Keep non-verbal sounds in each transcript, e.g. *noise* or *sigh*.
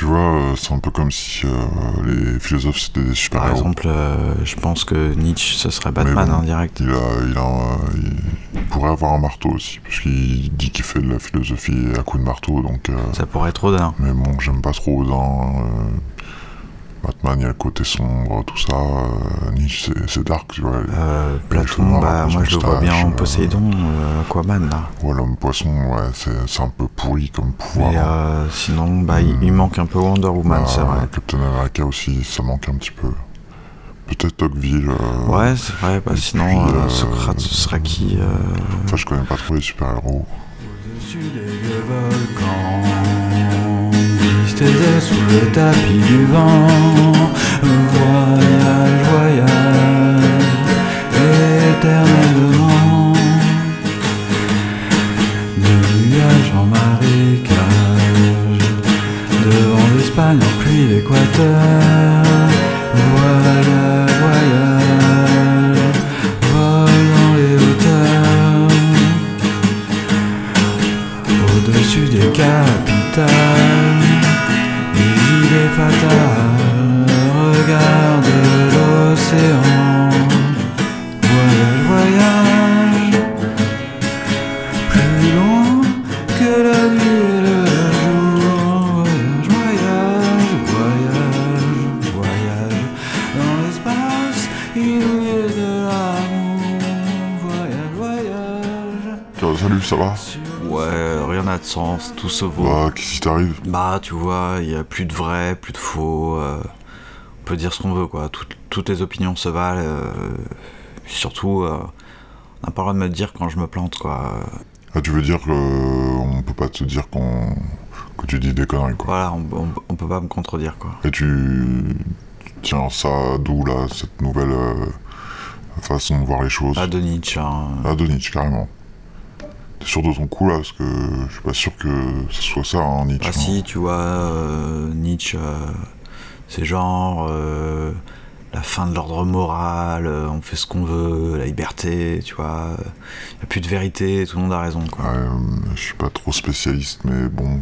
Tu vois, euh, c'est un peu comme si euh, les philosophes c'était des Par super-héros. exemple, euh, je pense que Nietzsche, ce serait Batman bon. en direct. Il, a, il, a, un- il pourrait avoir un marteau aussi, parce qu'il dit qu'il fait de la philosophie à coups de marteau, donc... euh, Ça pourrait être Odin. mais bon, j'aime pas trop Odin. Euh, Batman, il y a le côté sombre, tout ça. euh, Nietzsche, c'est- dark, tu vois. Euh, Platon, bah, moi je le vois bien en euh, Poséidon, euh, Aquaman là. Ouais, l'homme poisson, ouais, c'est c'est un peu pourri comme pouvoir. Mais euh, sinon, bah, il, il manque un peu Wonder Woman, Bah, c'est vrai. Captain America aussi, ça manque un petit peu. Peut-être Tocqueville. euh, Ouais, c'est vrai, bah, sinon, puis, euh, euh, Socrate, ce serait qui euh, Enfin, je connais pas trop les super-héros. Au-dessus des volcans, sous le tapis du vent. Voyage, voyage, éternellement. De nuages en marécage, devant l'Espagne en pluie l'équateur. Regarde l'océan. Voyage, voyage, plus loin que la nuit et le jour. Voyage, voyage, voyage, voyage, dans l'espace inouï de l'amour. Voyage, voyage. Salut, ça va? Ouais, rien n'a de sens, tout se vaut. Bah, qu'est-ce qui t'arrive? Bah, tu vois, il y a plus de vrai, plus de faux. euh, on peut dire ce qu'on veut, quoi. Toutes- toutes les opinions se valent. euh, surtout, euh, on n'a pas le droit de me dire quand je me plante, quoi. Ah, tu veux dire qu'on peut pas te dire qu'on que tu dis des conneries, quoi. Voilà, on, on- on peut pas me contredire, quoi. Et tu tiens ça d'où, là, cette nouvelle euh, façon de voir les choses? Pas de Nietzsche, hein. Ah, de Nietzsche, carrément. T'es sûr de ton coup, là Parce que je suis pas sûr que ce soit ça, hein, Nietzsche. Ah hein. si, tu vois, euh, Nietzsche, euh, c'est genre euh, la fin de l'ordre moral, on fait ce qu'on veut, la liberté, tu vois. Il n'y a plus de vérité, tout le monde a raison, quoi. Ouais, je suis pas trop spécialiste, mais bon,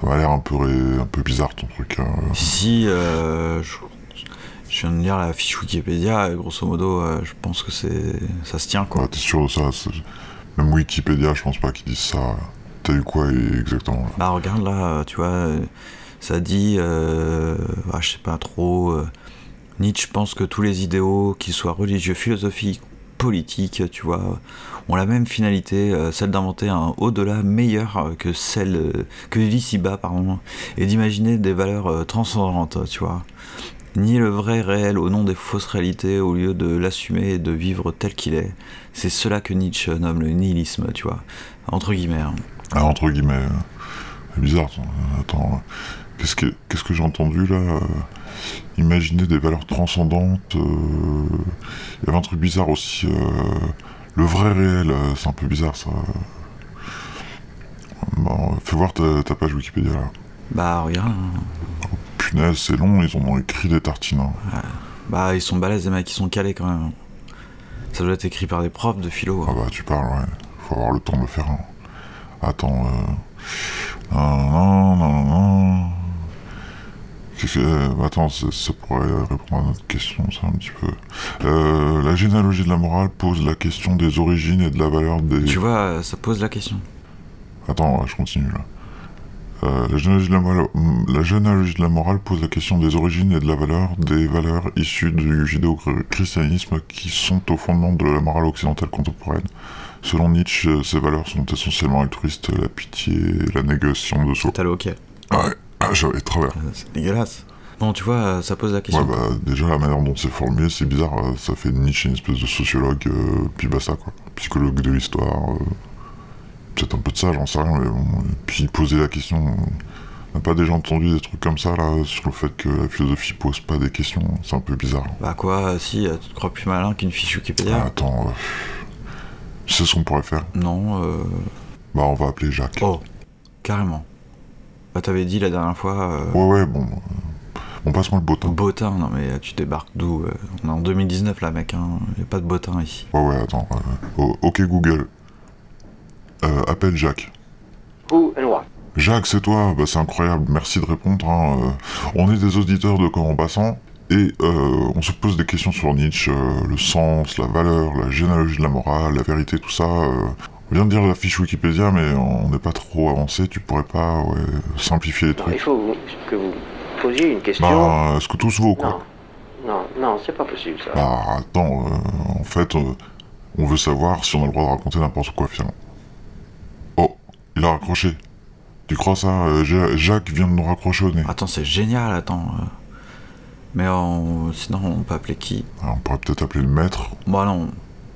ça m'a l'air un peu, un peu bizarre ton truc. hein. Si, je, je viens de lire la fiche Wikipédia, et grosso modo, je pense que c'est ça se tient, quoi. Ouais, t'es sûr de ça Même Wikipédia, je pense pas qu'ils disent ça. T'as eu quoi exactement? Bah regarde là, tu vois, ça dit, euh, ah, je sais pas trop, euh, Nietzsche pense que tous les idéaux, qu'ils soient religieux, philosophiques, politiques, tu vois, ont la même finalité, euh, celle d'inventer un au-delà meilleur que celle euh, que l'ici-bas, pardon, et d'imaginer des valeurs transcendantes, tu vois. Nier le vrai réel au nom des fausses réalités au lieu de l'assumer et de vivre tel qu'il est. C'est cela que Nietzsche nomme le nihilisme, tu vois. Entre guillemets. hein. Ah, entre guillemets. C'est bizarre. Attends, qu'est-ce que, qu'est-ce que j'ai entendu là euh, Imaginer des valeurs transcendantes. euh, Il y avait un truc bizarre aussi. euh, Le vrai réel, c'est un peu bizarre ça. Bon, fais voir ta, ta page Wikipédia là. Bah regarde. hein. Punaise, c'est long, ils en ont écrit des tartines. hein. Bah, ils sont balèzes, les mecs, ils sont calés quand même. Ça doit être écrit par des profs de philo. Ah bah tu parles, ouais. Faut avoir le temps de le faire. hein. Attends, euh... Non, non, non, non. Qu'est-ce que... euh, Attends, ça, ça pourrait répondre à notre question, ça, un petit peu. Euh, la généalogie de la morale pose la question des origines et de la valeur des... Tu vois, ça pose la question. Attends, je continue, là. Euh, la, généalogie de la, morale, la généalogie de la morale pose la question des origines et de la valeur des valeurs issues du judéo-christianisme qui sont au fondement de la morale occidentale contemporaine. Selon Nietzsche, euh, ces valeurs sont essentiellement altruistes, la pitié la négation de soi. T'as le. Ah ouais, ah, j'avais travers. C'est dégueulasse. Bon, tu vois, ça pose la question. Ouais, bah, déjà, la manière dont c'est formulé, c'est bizarre. euh, Ça fait Nietzsche une espèce de sociologue, euh, puis basta, quoi. Psychologue de l'histoire. euh, Peut-être un peu de ça, j'en sais rien, mais bon. et Puis poser la question. On n'a pas déjà entendu des trucs comme ça, là, sur le fait que la philosophie pose pas des questions. C'est un peu bizarre. Bah quoi, si, euh, tu te crois plus malin qu'une fiche Ah, Wikipédia attends. euh, sais ce qu'on pourrait faire Non, euh... Bah, on va appeler Jacques. Oh, carrément. Bah t'avais dit la dernière fois... euh, Ouais, ouais, bon. On passe-moi le beau temps. Botin, non mais tu débarques d'où On est en 2019 là mec, hein. y a pas de botin ici. Ouais, ouais, attends. oh, ok, Google. Euh, appelle Jacques. Who and what? Jacques, c'est toi, bah, c'est incroyable, merci de répondre. hein. Euh, on est des auditeurs de Comment Passant et euh, on se pose des questions sur Nietzsche, le sens, la valeur, la généalogie de la morale, la vérité, tout ça. on vient de dire la fiche Wikipédia, mais on n'est pas trop avancé, tu pourrais pas ouais, simplifier les Non, trucs. il faut vous- que vous posiez une question. Bah, est-ce que tout se vaut, quoi non, non, non, c'est pas possible ça. Bah, attends, en fait, on veut savoir si on a le droit de raconter n'importe quoi, finalement. Il a raccroché. Tu crois ça euh, Ja- Jacques vient de nous raccrocher au nez. Attends, c'est génial, attends. euh. Mais on- sinon, on peut appeler qui? Alors, on pourrait peut-être appeler le maître. Bah non.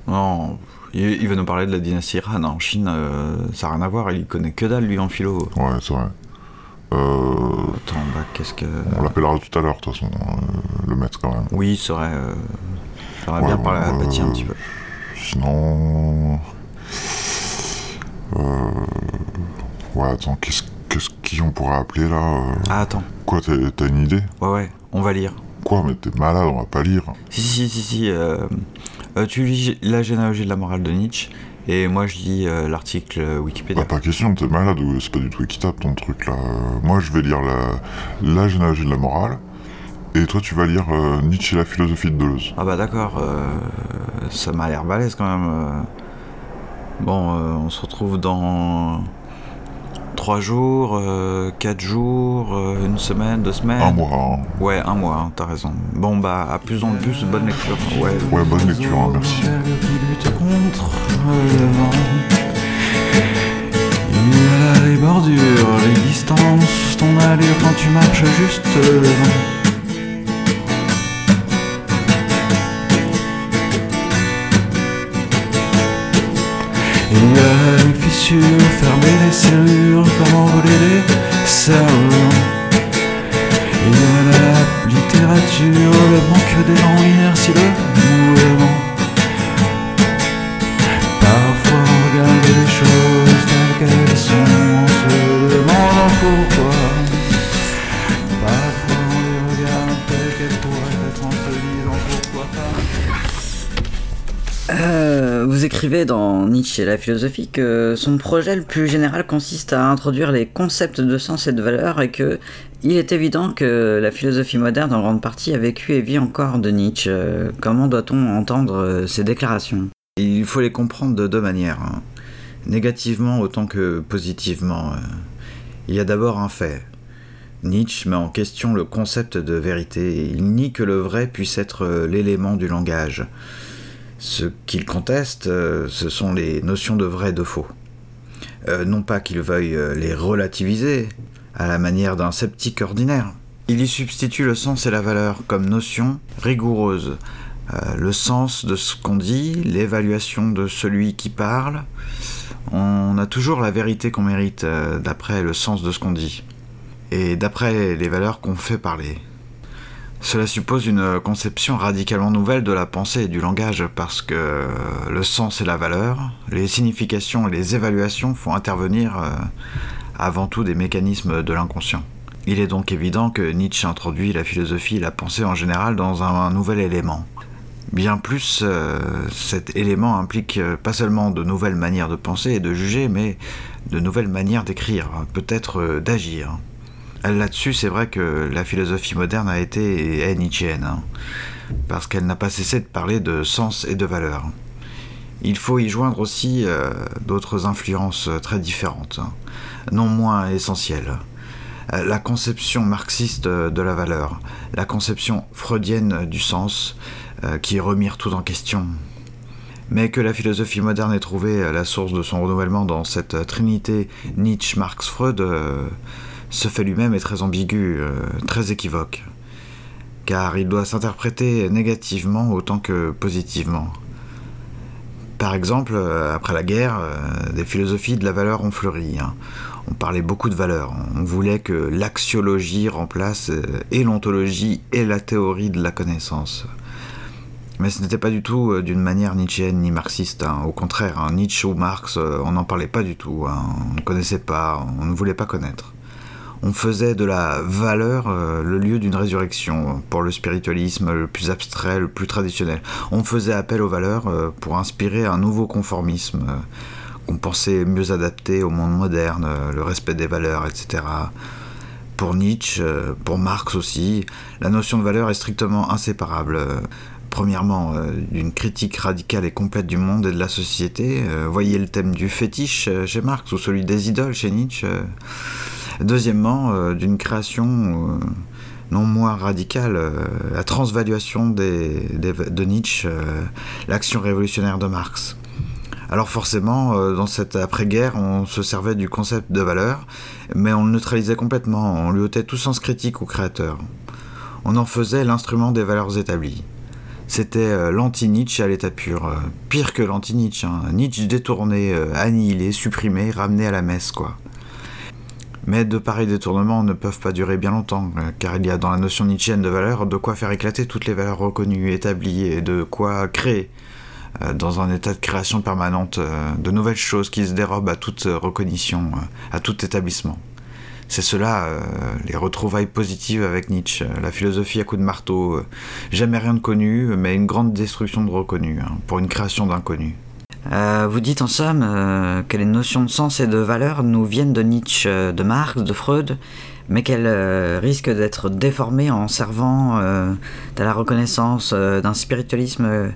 Non. Il, il va nous parler de la dynastie Han en Chine, euh, ça n'a rien à voir, il connaît que dalle lui en philo. Ouais, c'est vrai. Euh, Attends, bah qu'est-ce que. on l'appellera tout à l'heure, de toute façon, euh, le maître quand même. Oui, c'est vrai. euh, Ouais, bien bon, parler à Betty un euh, petit peu. Sinon. Euh... Ouais, attends, qu'est-ce qu'est-ce qui on pourrait appeler là euh, Ah, attends. Quoi, t'as une idée? Ouais, ouais, on va lire. Quoi, mais t'es malade, on va pas lire. Si, si, si, si. euh, euh, tu lis la généalogie de la morale de Nietzsche, et moi je lis euh, l'article Wikipédia. Bah, pas question, t'es malade ou c'est pas du tout équitable ton truc là. Moi je vais lire la, la généalogie de la morale, et toi tu vas lire Nietzsche et la philosophie de Deleuze. Ah bah d'accord, euh, ça m'a l'air balèze quand même. Euh. Bon, euh, on se retrouve dans 3 jours, 4 jours, euh, une semaine, deux semaines. Un mois, hein. Ouais, un mois, hein, t'as raison. Bon bah, à plus en plus, bonne lecture. Ouais, Ouais, bonne lecture, hein, merci. Qui lutte contre le vent. Il y a là les bordures, les distances, ton allure quand tu marches juste devant. Il y a les fissures, fermer les serrures, comment voler les cerveaux. Il y a la littérature, le manque d'élan, l'inertie, le mouvement. Parfois on les choses telles qu'elles sont en se demandant pourquoi. Euh, vous écrivez dans Nietzsche et la philosophie que son projet le plus général consiste à introduire les concepts de sens et de valeur et que il est évident que la philosophie moderne en grande partie a vécu et vit encore de Nietzsche. Comment doit-on entendre euh, ces déclarations? Il faut les comprendre de deux manières, hein. négativement autant que positivement. euh. Il y a d'abord un fait. Nietzsche met en question le concept de vérité. Il nie que le vrai puisse être l'élément du langage. Ce qu'il conteste, euh, ce sont les notions de vrai et de faux. Euh, non pas qu'il veuille euh, les relativiser, à la manière d'un sceptique ordinaire. Il y substitue le sens et la valeur comme notion rigoureuse, euh, le sens de ce qu'on dit, l'évaluation de celui qui parle. On a toujours la vérité qu'on mérite d'après le sens de ce qu'on dit et d'après les valeurs qu'on fait parler. Cela suppose une conception radicalement nouvelle de la pensée et du langage parce que le sens et la valeur, les significations et les évaluations font intervenir euh, avant tout des mécanismes de l'inconscient. Il est donc évident que Nietzsche introduit la philosophie et la pensée en général dans un, nouvel élément. Bien plus, euh, cet élément implique euh, pas seulement de nouvelles manières de penser et de juger, mais de nouvelles manières d'écrire, peut-être d'agir. Là-dessus, c'est vrai que la philosophie moderne a été est nietzschéenne, hein, parce qu'elle n'a pas cessé de parler de sens et de valeur. Il faut y joindre aussi euh, d'autres influences euh, très différentes, hein, non moins essentielles. Euh, La conception marxiste de la valeur, la conception freudienne du sens, qui remirent tout en question. Mais que la philosophie moderne ait trouvé la source de son renouvellement dans cette trinité Nietzsche-Marx-Freud, ce fait lui-même est très ambigu, euh, très équivoque, car il doit s'interpréter négativement autant que positivement. Par exemple, euh, après la guerre, euh, des philosophies de la valeur ont fleuri. hein. On parlait beaucoup de valeur. On voulait que l'axiologie remplace et l'ontologie et la théorie de la connaissance. Mais ce n'était pas du tout d'une manière nietzschéenne ni marxiste. hein. Au contraire, hein, Nietzsche ou Marx, on n'en parlait pas du tout. On ne connaissait pas, on ne voulait pas connaître. On faisait de la valeur euh, le lieu d'une résurrection pour le spiritualisme le plus abstrait, le plus traditionnel. On faisait appel aux valeurs euh, pour inspirer un nouveau conformisme, euh, qu'on pensait mieux adapté au monde moderne, le respect des valeurs, etc. Pour Nietzsche, pour Marx aussi, la notion de valeur est strictement inséparable premièrement, d'une critique radicale et complète du monde et de la société. voyez le thème du fétiche chez Marx ou celui des idoles chez Nietzsche. Deuxièmement, d'une création non moins radicale, euh, la transvaluation de Nietzsche, euh, l'action révolutionnaire de Marx. Alors forcément, euh, dans cette après-guerre, on se servait du concept de valeur, mais on le neutralisait complètement, on lui ôtait tout sens critique au créateur. On en faisait l'instrument des valeurs établies. C'était l'anti-Nietzsche à l'état pur. pire que l'anti-Nietzsche. Hein. Nietzsche détourné, annihilé, supprimé, ramené à la messe, quoi. Mais de pareils détournements ne peuvent pas durer bien longtemps, euh, car il y a dans la notion nietzschéenne de valeur de quoi faire éclater toutes les valeurs reconnues, établies, et de quoi créer, euh, dans un état de création permanente, euh, de nouvelles choses qui se dérobent à toute reconnaissance, à tout établissement. C'est cela, les retrouvailles positives avec Nietzsche, la philosophie à coups de marteau, jamais rien de connu, mais une grande destruction de reconnu, hein, pour une création d'inconnu. Euh, vous dites en somme euh, que les notions de sens et de valeur nous viennent de Nietzsche, euh, de Marx, de Freud, mais qu'elles risquent d'être déformées en servant de la reconnaissance d'un spiritualisme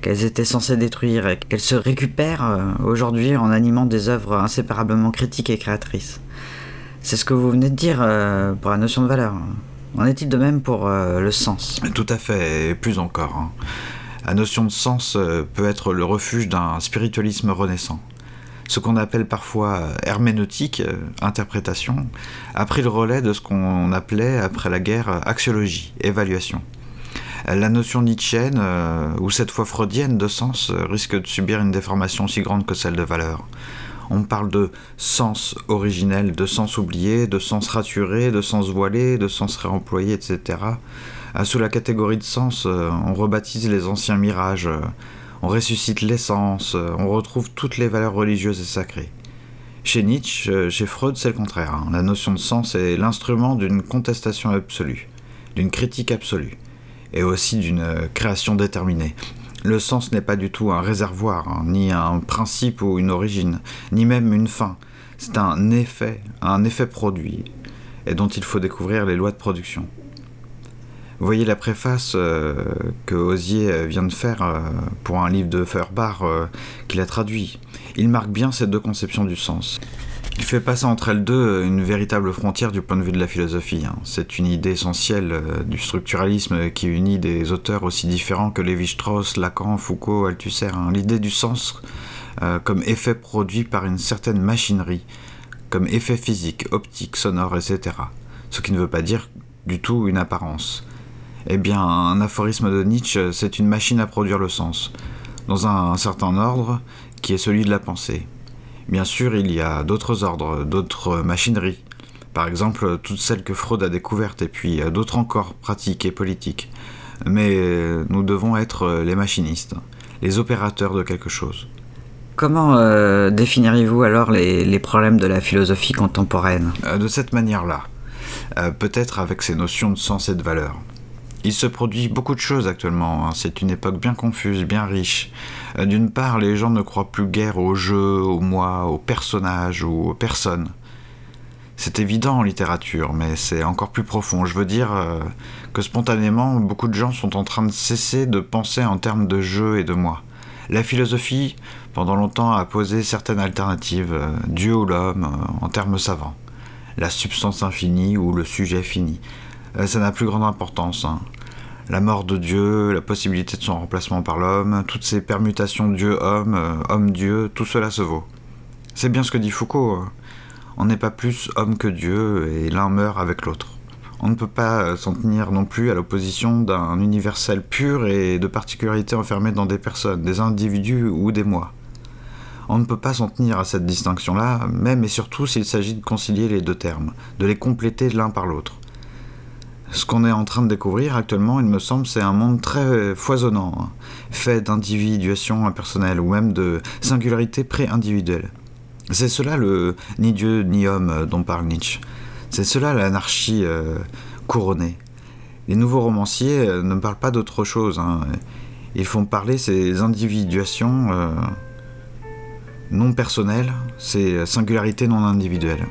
qu'elles étaient censées détruire qu'elles se récupèrent aujourd'hui en animant des œuvres inséparablement critiques et créatrices. C'est ce que vous venez de dire pour la notion de valeur. En est-il de même pour le sens? Tout à fait, et plus encore. Hein. La notion de sens euh, peut être le refuge d'un spiritualisme renaissant. Ce qu'on appelle parfois herméneutique, euh, interprétation, a pris le relais de ce qu'on appelait après la guerre axiologie, évaluation. La notion nietzschéenne, euh, ou cette fois freudienne de sens, risque de subir une déformation aussi grande que celle de valeur. On parle de sens originel, de sens oublié, de sens raturé, de sens voilé, de sens réemployé, etc. Ah, sous la catégorie de sens, euh, on rebaptise les anciens mirages, euh, on ressuscite l'essence, euh, on retrouve toutes les valeurs religieuses et sacrées. Chez Nietzsche, chez Freud, c'est le contraire. Hein. La notion de sens est l'instrument d'une contestation absolue, d'une critique absolue, et aussi d'une création déterminée. Le sens n'est pas du tout un réservoir, hein, ni un principe ou une origine, ni même une fin. C'est un effet, un effet produit, et dont il faut découvrir les lois de production. Voyez la préface euh, que Osier euh, vient de faire euh, pour un livre de Feuerbach qu'il a traduit. Il marque bien ces deux conceptions du sens. Il fait passer entre elles deux une véritable frontière du point de vue de la philosophie. Hein. C'est une idée essentielle du structuralisme qui unit des auteurs aussi différents que Lévi-Strauss, Lacan, Foucault, Althusser. Hein. L'idée du sens comme effet produit par une certaine machinerie, comme effet physique, optique, sonore, etc. Ce qui ne veut pas dire du tout une apparence. Eh bien, un aphorisme de Nietzsche, c'est une machine à produire le sens, dans un, certain ordre qui est celui de la pensée. Bien sûr, il y a d'autres ordres, d'autres machineries, par exemple toutes celles que Freud a découvertes, et puis d'autres encore pratiques et politiques. Mais nous devons être les machinistes, les opérateurs de quelque chose. Comment euh, définiriez-vous alors les, problèmes de la philosophie contemporaine? Euh, De cette manière-là, euh, peut-être avec ces notions de sens et de valeur. Il se produit beaucoup de choses actuellement, hein. c'est une époque bien confuse, bien riche. Euh, d'une part, les gens ne croient plus guère aux jeux, aux moi, aux personnages ou aux personnes. C'est évident en littérature, mais c'est encore plus profond. Je veux dire euh, que spontanément, beaucoup de gens sont en train de cesser de penser en termes de jeu et de moi. La philosophie, pendant longtemps, a posé certaines alternatives, euh, Dieu ou l'homme, en termes savants. La substance infinie ou le sujet fini. Euh, ça n'a plus grande importance. Hein. La mort de Dieu, la possibilité de son remplacement par l'homme, toutes ces permutations Dieu-homme, euh, homme-Dieu, tout cela se vaut. C'est bien ce que dit Foucault. Hein. On n'est pas plus homme que Dieu et l'un meurt avec l'autre. On ne peut pas euh, s'en tenir non plus à l'opposition d'un universel pur et de particularités enfermées dans des personnes, des individus ou des moi. On ne peut pas s'en tenir à cette distinction-là, même et surtout s'il s'agit de concilier les deux termes, de les compléter l'un par l'autre. Ce qu'on est en train de découvrir actuellement, il me semble, c'est un monde très foisonnant, hein, fait d'individuation impersonnelle ou même de singularité pré-individuelle. C'est cela le ni Dieu ni homme dont parle Nietzsche. C'est cela l'anarchie euh, couronnée. Les nouveaux romanciers euh, ne parlent pas d'autre chose. Hein. Ils font parler ces individuations euh, non personnel, c'est singularité non individuelle.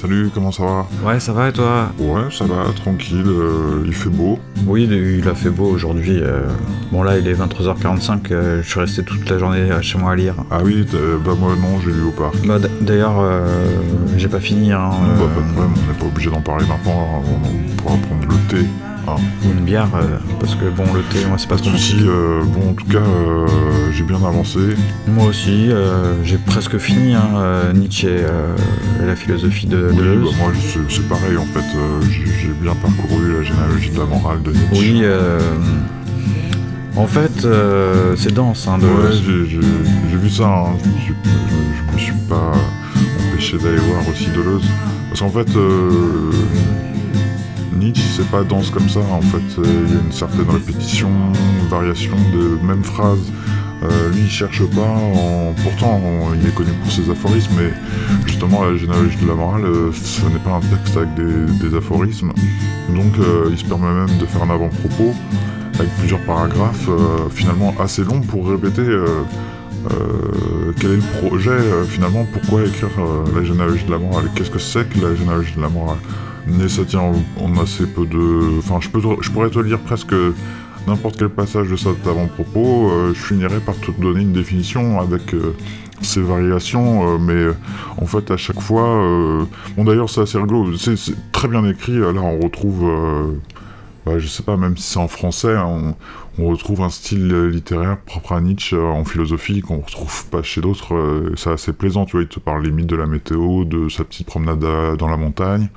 Salut, comment ça va? Ouais, ça va et toi? Ouais, ça va, tranquille, euh, il fait beau. Oui, il a fait beau aujourd'hui. euh. Bon là, il est 23h45, euh, je suis resté toute la journée euh, chez moi à lire. Ah oui, t'as- bah moi non, j'ai lu au parc. Bah, d- D'ailleurs, euh, j'ai pas fini. Hein, Bah, pas de problème, on n'est pas obligé d'en parler maintenant, on, on pourra prendre le thé. Hein. ou une bière, euh, parce que bon, le thé, moi, c'est pas de trop soucis, truc. euh, bon, en tout cas, euh, j'ai bien avancé. Moi aussi, euh, j'ai presque fini hein, euh, Nietzsche euh, et la philosophie de Oui, Deleuze. bah, moi, c'est pareil, en fait, euh, j'ai bien parcouru la généalogie de la morale de Nietzsche. Oui, euh, en fait, euh, c'est dense, hein, Ouais, Deleuze. j'ai vu ça, hein. je, me suis, je- je me suis pas empêché d'aller voir aussi Deleuze. Parce qu'en fait, euh, c'est pas dense comme ça, en fait, euh, il y a une certaine répétition, variation de mêmes phrases. Euh, lui, il cherche pas, pourtant il est connu pour ses aphorismes, mais justement la généalogie de la morale, euh, ce n'est pas un texte avec des, aphorismes, donc il se permet même de faire un avant-propos avec plusieurs paragraphes finalement assez longs pour répéter quel est le projet finalement, pourquoi écrire la généalogie de la morale, qu'est-ce que c'est que la généalogie de la morale. Mais ça tient en assez peu de... Enfin, je, peux je pourrais te lire presque n'importe quel passage de cet avant-propos, euh, je finirais par te donner une définition avec euh, ces variations, euh, mais euh, en fait à chaque fois... euh, Bon d'ailleurs c'est assez rigolo, c'est très bien écrit, là on retrouve... euh, je sais pas, même si c'est en français, hein, on, retrouve un style euh, littéraire propre à Nietzsche euh, en philosophie qu'on retrouve pas chez d'autres. euh, c'est assez plaisant, tu vois, il te parle limite de la météo, de sa petite promenade dans la montagne.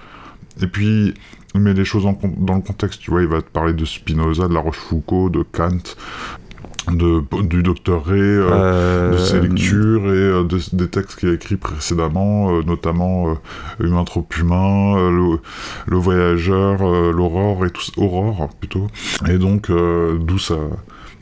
Et puis, il met les choses en dans le contexte, tu vois, il va te parler de Spinoza, de La Rochefoucauld, de Kant, de, du docteur Ray, euh, Euh, de ses lectures et euh, de- des textes qu'il a écrits précédemment, notamment Humain trop humain, le, le voyageur, l'aurore et tout ça- aurore plutôt. Et donc d'où ça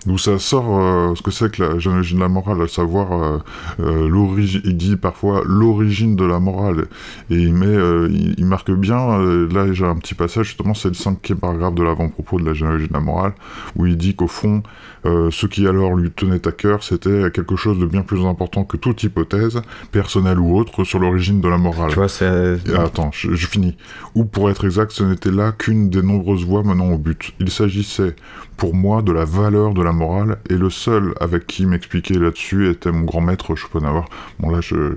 d'où ça sort euh, ce que c'est que la généalogie de la morale, à savoir euh, euh, l'origine. Il dit parfois l'origine de la morale et il met, il, il marque bien. là j'ai un petit passage justement, c'est le cinquième paragraphe de l'avant-propos de la généalogie de la morale où il dit qu'au fond ce qui alors lui tenait à cœur, c'était quelque chose de bien plus important que toute hypothèse, personnelle ou autre, sur l'origine de la morale. Tu vois, c'est. Attends, je, je finis. Ou pour être exact, ce n'était là qu'une des nombreuses voies menant au but. Il s'agissait, pour moi, de la valeur de la morale, et le seul avec qui m'expliquer là-dessus était mon grand maître Schopenhauer. Bon là, je...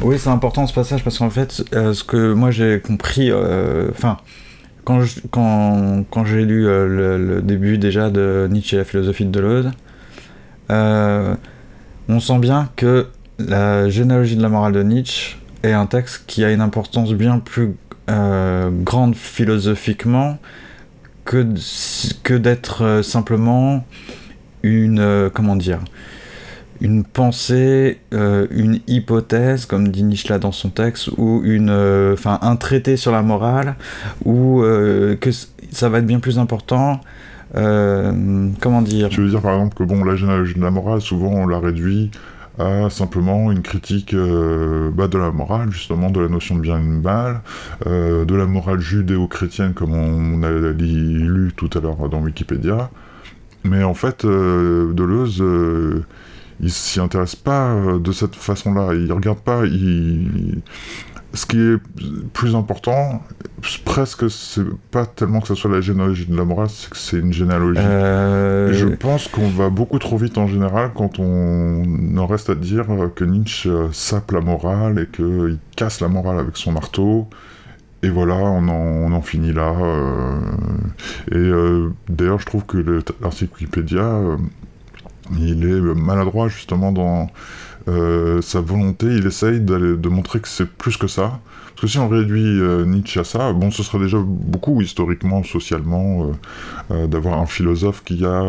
Oui, c'est important ce passage parce qu'en fait, euh, ce que moi j'ai compris, euh, enfin, quand quand, quand j'ai lu euh, le, début déjà de Nietzsche et la philosophie de Deleuze, on sent bien que la généalogie de la morale de Nietzsche est un texte qui a une importance bien plus grande philosophiquement que, que d'être euh, simplement une. euh, comment dire une pensée, euh, une hypothèse, comme dit là dans son texte, ou une, un traité sur la morale, ou que ça va être bien plus important. comment dire Tu veux dire par exemple que bon, la la morale, souvent on la réduit à simplement une critique euh, bah, de la morale, justement, de la notion de bien et de mal, euh, de la morale judéo-chrétienne, comme on a lu tout à l'heure dans Wikipédia. Mais en fait, euh, Deleuze, il s'y intéresse pas de cette façon-là. Il regarde pas. Ce qui est plus important, presque, c'est pas tellement que ce soit la généalogie de la morale, c'est que c'est une généalogie. Euh, Je pense qu'on va beaucoup trop vite en général quand on en reste à dire que Nietzsche euh, sape la morale et qu'il casse la morale avec son marteau. Et voilà, on en, on en finit là. euh. Et euh, d'ailleurs, je trouve que le- l'article Wikipédia, il est maladroit justement dans euh, sa volonté. Il essaye de montrer que c'est plus que ça. Parce que si on réduit euh, Nietzsche à ça, bon, ce serait déjà beaucoup historiquement, socialement, euh, d'avoir un philosophe qui a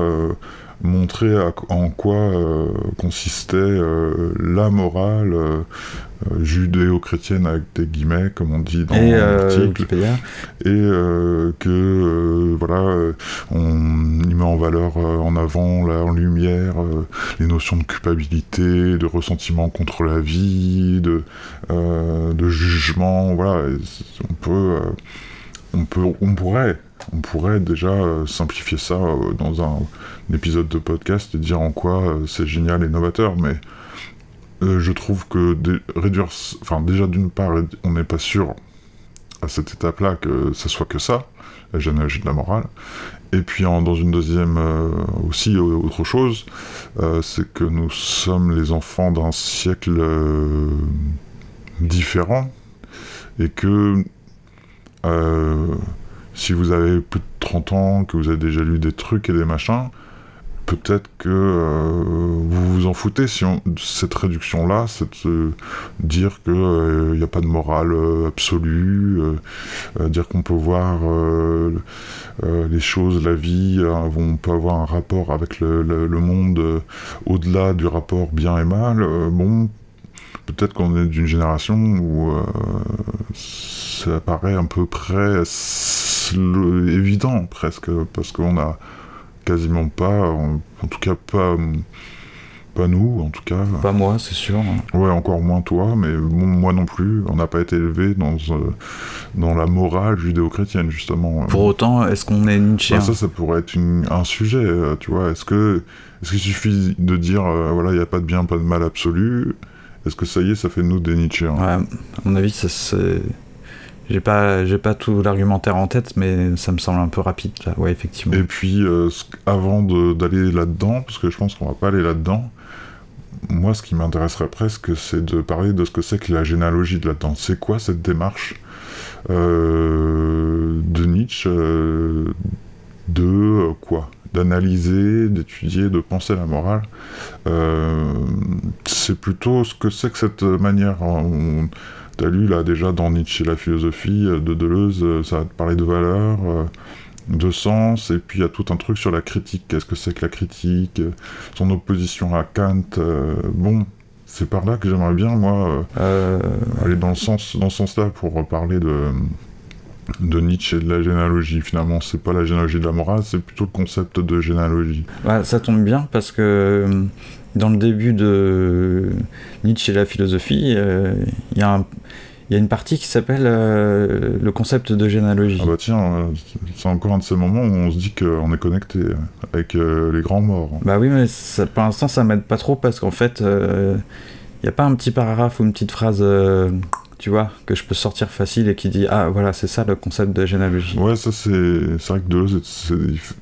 montré en quoi consistait la morale judéo-chrétienne avec des guillemets, comme on dit dans et euh, l'article et euh, que euh, voilà euh, on y met en valeur euh, en avant là, en lumière euh, les notions de culpabilité de ressentiment contre la vie, de, euh, de jugement, voilà. On peut, euh, on peut, on pourrait, on pourrait déjà euh, simplifier ça euh, dans un, épisode de podcast et dire en quoi euh, c'est génial et novateur, mais euh, je trouve que réduire, enfin déjà d'une part, on n'est pas sûr à cette étape-là que ça soit que ça, la généalogie de la morale. Et puis en- dans une deuxième euh, aussi autre chose, euh, c'est que nous sommes les enfants d'un siècle différent et que si vous avez plus de 30 ans, que vous avez déjà lu des trucs et des machins, peut-être que euh, vous vous en foutez si cette réduction-là, c'est dire qu'il n'y a pas de morale euh, absolue, euh, euh, dire qu'on peut voir euh, euh, les choses, la vie, euh, on peut avoir un rapport avec le, le- monde euh, au-delà du rapport bien et mal. euh, bon, peut-être qu'on est d'une génération où euh, ça paraît un peu près évident presque, parce qu'on a quasiment pas, en, en tout cas pas, pas nous, en tout cas. Pas moi, c'est sûr. hein. Ouais, encore moins toi, mais bon, moi non plus. On n'a pas été élevé dans, euh, dans la morale judéo-chrétienne, justement. Pour autant, est-ce qu'on est Nietzsche Bah, ça, ça pourrait être une- un sujet, euh, tu vois. Est-ce que est-ce qu'il suffit de dire, euh, voilà, il n'y a pas de bien, pas de mal absolu? Est-ce que ça y est, ça fait de nous des Nietzscheens Ouais, à mon avis, ça c'est. J'ai pas, j'ai pas tout l'argumentaire en tête, mais ça me semble un peu rapide là. Ouais, effectivement. Et puis, euh, avant d'aller là-dedans, parce que je pense qu'on va pas aller là-dedans, moi, ce qui m'intéresserait presque, c'est de parler de ce que c'est que la généalogie de là-dedans. C'est quoi cette démarche euh, de Nietzsche euh, de quoi? D'analyser, d'étudier, de penser la morale. C'est plutôt ce que c'est que cette manière. On, T'as lu là déjà dans Nietzsche la philosophie euh, de Deleuze, euh, ça parler de valeurs, euh, de sens, et puis il y a tout un truc sur la critique. Qu'est-ce que c'est que la critique Son opposition à Kant. bon, c'est par là que j'aimerais bien, moi, euh, aller dans, le sens, dans ce sens-là pour parler de, de Nietzsche et de la généalogie. Finalement, c'est pas la généalogie de la morale, c'est plutôt le concept de généalogie. ouais, ça tombe bien parce que dans le début de Nietzsche et la philosophie, euh, il y a un- il y a une partie qui s'appelle euh, le concept de généalogie. Ah bah tiens, euh, c'est encore un de ces moments où on se dit qu'on est connecté avec euh, les grands morts. Bah oui, mais ça, pour l'instant, ça m'aide pas trop parce qu'en fait, il n'y a pas un petit paragraphe ou une petite phrase, tu vois, que je peux sortir facile et qui dit Ah, voilà, c'est ça le concept de généalogie. Ouais, ça c'est c'est vrai que Deleuze,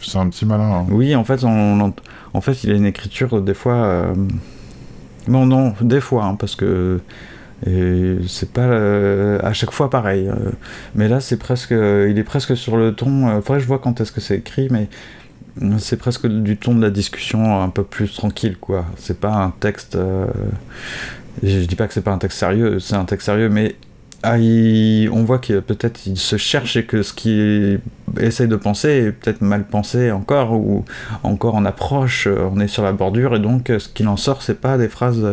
c'est un petit malin. hein. Oui, en fait, on, en fait, il a une écriture des fois. euh, Non, non, des fois, hein, parce que. Et c'est pas euh, à chaque fois pareil. euh, mais là, c'est presque. il est presque sur le ton. euh, que je vois quand est-ce que c'est écrit, mais. euh, C'est presque du ton de la discussion un peu plus tranquille, quoi. C'est pas un texte. Je dis pas que c'est pas un texte sérieux, c'est un texte sérieux, mais ah, on voit que peut-être il se cherche et que ce qu'il essaye de penser est peut-être mal pensé encore, ou encore en approche, euh, on est sur la bordure, et donc euh, ce qu'il en sort, c'est pas des phrases.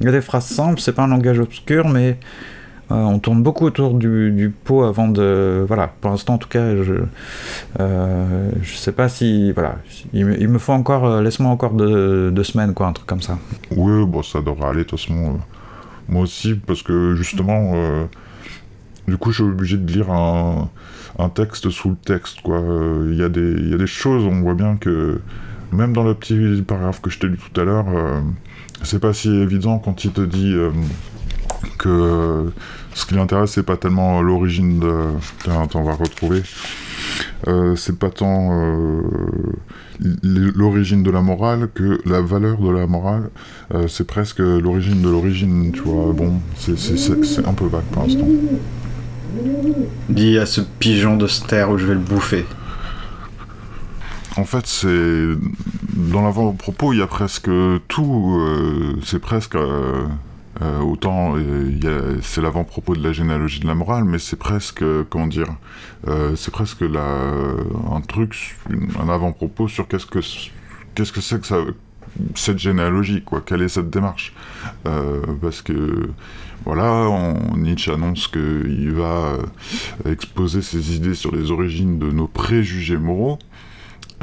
Il y a des phrases simples, c'est pas un langage obscur, mais euh, on tourne beaucoup autour du, pot avant de. Voilà, pour l'instant en tout cas, je. euh, je sais pas si. Voilà, il me, faut encore. euh, Laisse-moi encore deux, deux semaines, quoi, un truc comme ça. Oui, bon, ça devrait aller, de toute façon. moi aussi, parce que justement, du coup, je suis obligé de lire un, texte sous le texte, quoi. Il y, a des- y a des choses, on voit bien que, même dans le petit paragraphe que je t'ai lu tout à l'heure, c'est pas si évident quand il te dit que ce qui l'intéresse, c'est pas tellement l'origine de. Putain, attends, on va retrouver. Euh, c'est pas tant euh, l'origine de la morale que la valeur de la morale. Euh, c'est presque l'origine de l'origine, tu vois. Bon, c'est- un peu vague pour l'instant. Dis à ce pigeon de se taire ou je vais le bouffer. En fait, c'est dans l'avant-propos, il y a presque tout. c'est presque euh, autant euh, c'est l'avant-propos de la généalogie de la morale, mais c'est presque euh, comment dire, c'est presque la, un truc, un avant-propos sur qu'est-ce que qu'est-ce que c'est que cette généalogie, quoi. Quelle est cette démarche? Parce que voilà, Nietzsche annonce qu'il va exposer ses idées sur les origines de nos préjugés moraux.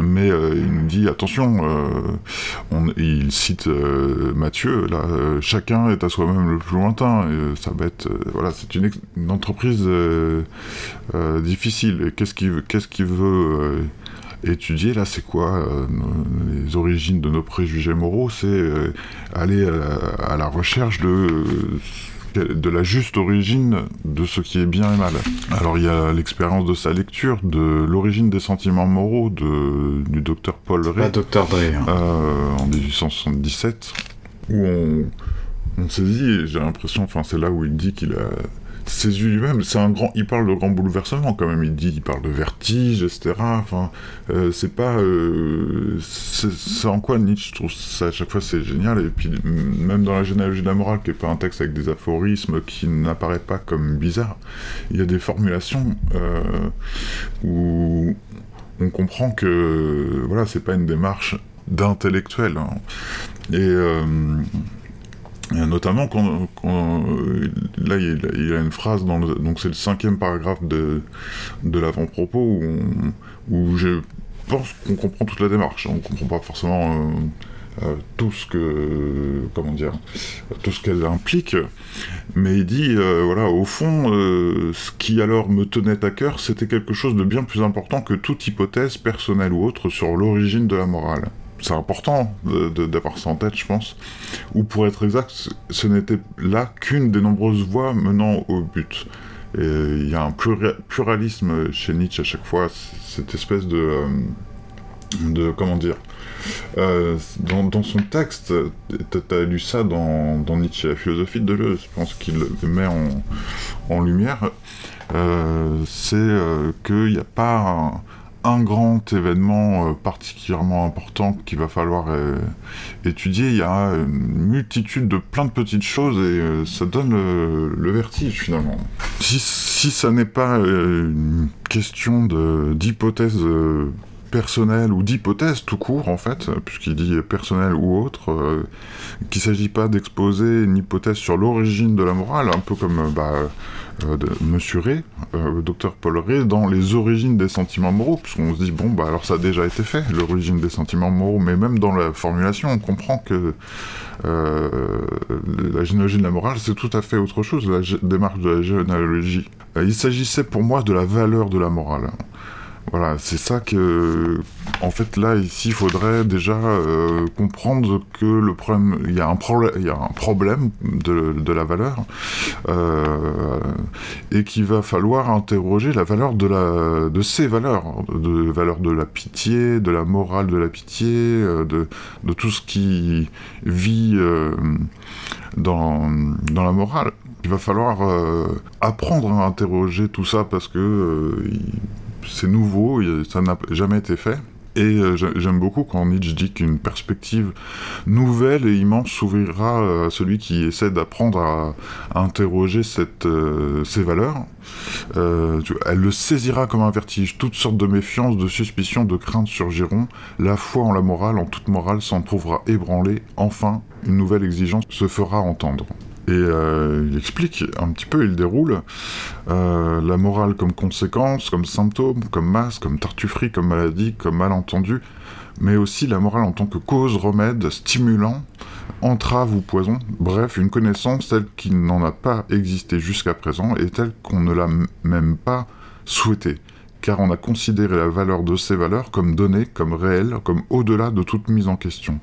Mais euh, il nous dit attention, euh, on, il cite euh, Mathieu, là, chacun est à soi-même le plus lointain. Ça va être, voilà, c'est une, entreprise difficile. Qu'est-ce qu'il qu'est-ce qu'il veut étudier là? C'est quoi les origines de nos préjugés moraux? C'est aller à la recherche de de la juste origine de ce qui est bien et mal. Alors il y a l'expérience de sa lecture de l'origine des sentiments moraux de, du docteur Paul Ray Pas. Dre. hein. euh, en 1877 où on, on saisit, j'ai l'impression, enfin c'est là où il dit qu'il a saisi lui-même, c'est un grand, il parle de grand bouleversement quand même, il dit, il parle de vertige, etc. Enfin, euh, c'est pas, euh, en quoi Nietzsche, trouve ça à chaque fois c'est génial, et puis même dans la généalogie de la morale, qui est pas un texte avec des aphorismes, qui n'apparaît pas comme bizarre, il y a des formulations euh, où on comprend que voilà, c'est pas une démarche d'intellectuel. hein. Et notamment quand, euh, là il a, une phrase dans le, donc c'est le cinquième paragraphe de, de l'avant-propos où, je pense qu'on comprend toute la démarche. On comprend pas forcément euh, euh, tout ce que comment dire tout ce qu'elle implique, mais il dit voilà au fond ce qui alors me tenait à cœur c'était quelque chose de bien plus important que toute hypothèse personnelle ou autre sur l'origine de la morale c'est important d'avoir ça en tête, je pense. Ou pour être exact, ce- n'était là qu'une des nombreuses voies menant au but. Et il y a un plura- pluralisme chez Nietzsche à chaque fois, cette espèce de. euh, de comment dire euh, dans, son texte, tu as lu ça dans, dans Nietzsche, la philosophie de Deleuze, je pense qu'il le met en, lumière, euh, c'est qu'il n'y a pas un, grand événement euh, particulièrement important qu'il va falloir euh, étudier, il y a une multitude de plein de petites choses et euh, ça donne le, vertige finalement. Si, si ça n'est pas euh, une question d'hypothèse personnelle ou d'hypothèse tout court en fait, puisqu'il dit personnel ou autre, euh, qu'il ne s'agit pas d'exposer une hypothèse sur l'origine de la morale, un peu comme euh, bah, euh, de Monsieur Ray, le docteur Paul Ray, dans les origines des sentiments moraux, puisqu'on se dit, bon, bah alors ça a déjà été fait, l'origine des sentiments moraux, mais même dans la formulation, on comprend que la généalogie de la morale, c'est tout à fait autre chose, la démarche de la généalogie. Il s'agissait pour moi de la valeur de la morale. Voilà, c'est ça que, en fait, là, ici, il faudrait déjà euh, comprendre que le problème, il y a un, problème, y a un problème de, la valeur, euh, et qu'il va falloir interroger la valeur de, la, ces valeurs, de valeur de la pitié, de la morale de la pitié, euh, de, tout ce qui vit dans, la morale. Il va falloir apprendre à interroger tout ça parce que c'est nouveau, ça n'a jamais été fait. Et euh, j'ai- j'aime beaucoup quand Nietzsche dit qu'une perspective nouvelle et immense s'ouvrira à celui qui essaie d'apprendre à, interroger cette, euh, ces valeurs. Euh, elle le saisira comme un vertige. Toutes sortes de méfiances, de suspicions, de craintes surgiront. La foi en la morale, en toute morale, s'en trouvera ébranlée. Enfin, une nouvelle exigence se fera entendre. Et euh, il explique un petit peu, il déroule euh, la morale comme conséquence, comme symptôme, comme masse, comme tartufferie, comme maladie, comme malentendu, mais aussi la morale en tant que cause, remède, stimulant, entrave ou poison, bref, une connaissance telle qu'il n'en a pas existé jusqu'à présent et telle qu'on ne l'a même pas souhaitée, car on a considéré la valeur de ces valeurs comme donnée, comme réelle, comme au-delà de toute mise en question.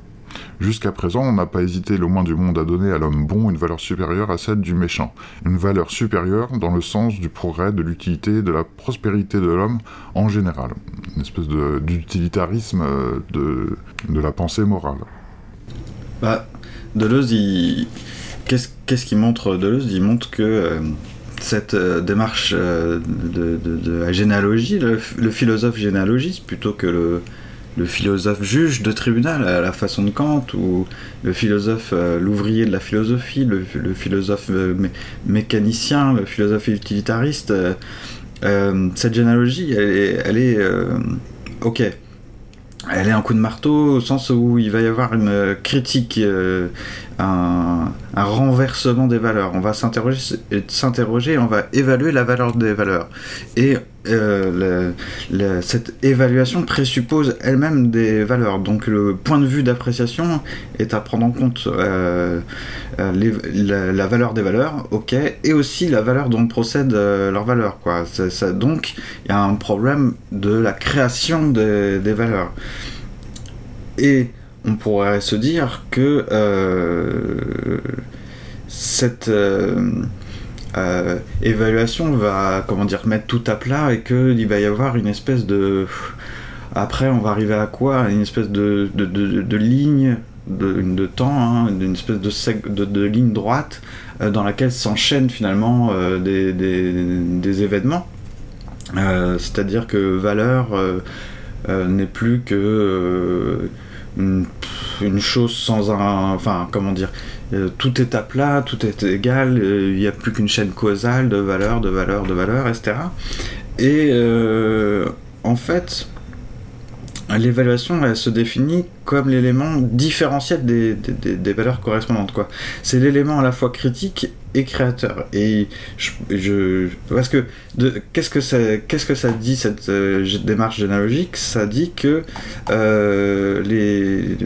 Jusqu'à présent, on n'a pas hésité le moins du monde à donner à l'homme bon une valeur supérieure à celle du méchant. Une valeur supérieure dans le sens du progrès, de l'utilité, de la prospérité de l'homme en général. Une espèce d'utilitarisme euh, de, la pensée morale. Bah, Deleuze, qu'est-ce qu'il montre Deleuze? Il montre que euh, cette euh, démarche de la généalogie, le, le philosophe généalogiste plutôt que le, le philosophe juge de tribunal à la façon de Kant, ou le philosophe, euh, l'ouvrier de la philosophie, le, philosophe euh, mé- mécanicien, le philosophe utilitariste, euh, cette généalogie, elle est, elle est ok. Elle est un coup de marteau au sens où il va y avoir une critique, un, renversement des valeurs. On va s'interroger, s'interroger, on va évaluer la valeur des valeurs. Et euh, cette évaluation présuppose elle-même des valeurs. Donc le point de vue d'appréciation est à prendre en compte euh, euh, la, valeur des valeurs, ok, et aussi la valeur dont procèdent euh, leurs valeurs. Donc il y a un problème de la création des, des valeurs. Et on pourrait se dire que euh, cette euh, euh, évaluation va, comment dire, mettre tout à plat et qu'il va y avoir une espèce de... Après, on va arriver à quoi? Une espèce de, ligne de, temps, hein, une espèce de, de, ligne droite dans laquelle s'enchaînent finalement des, événements. C'est-à-dire que valeur n'est plus que une, une chose sans un... Enfin, comment dire euh, tout est à plat, tout est égal, euh, il n'y a plus qu'une chaîne causale de valeurs, de valeurs, de valeurs, etc. Et euh, en fait, l'évaluation, elle se définit comme l'élément différentiel des, des- valeurs correspondantes. quoi. C'est l'élément à la fois critique et créateur. Et je, parce que qu'est-ce que ça, qu'est-ce que ça dit cette euh, démarche généalogique? Ça dit que euh, les,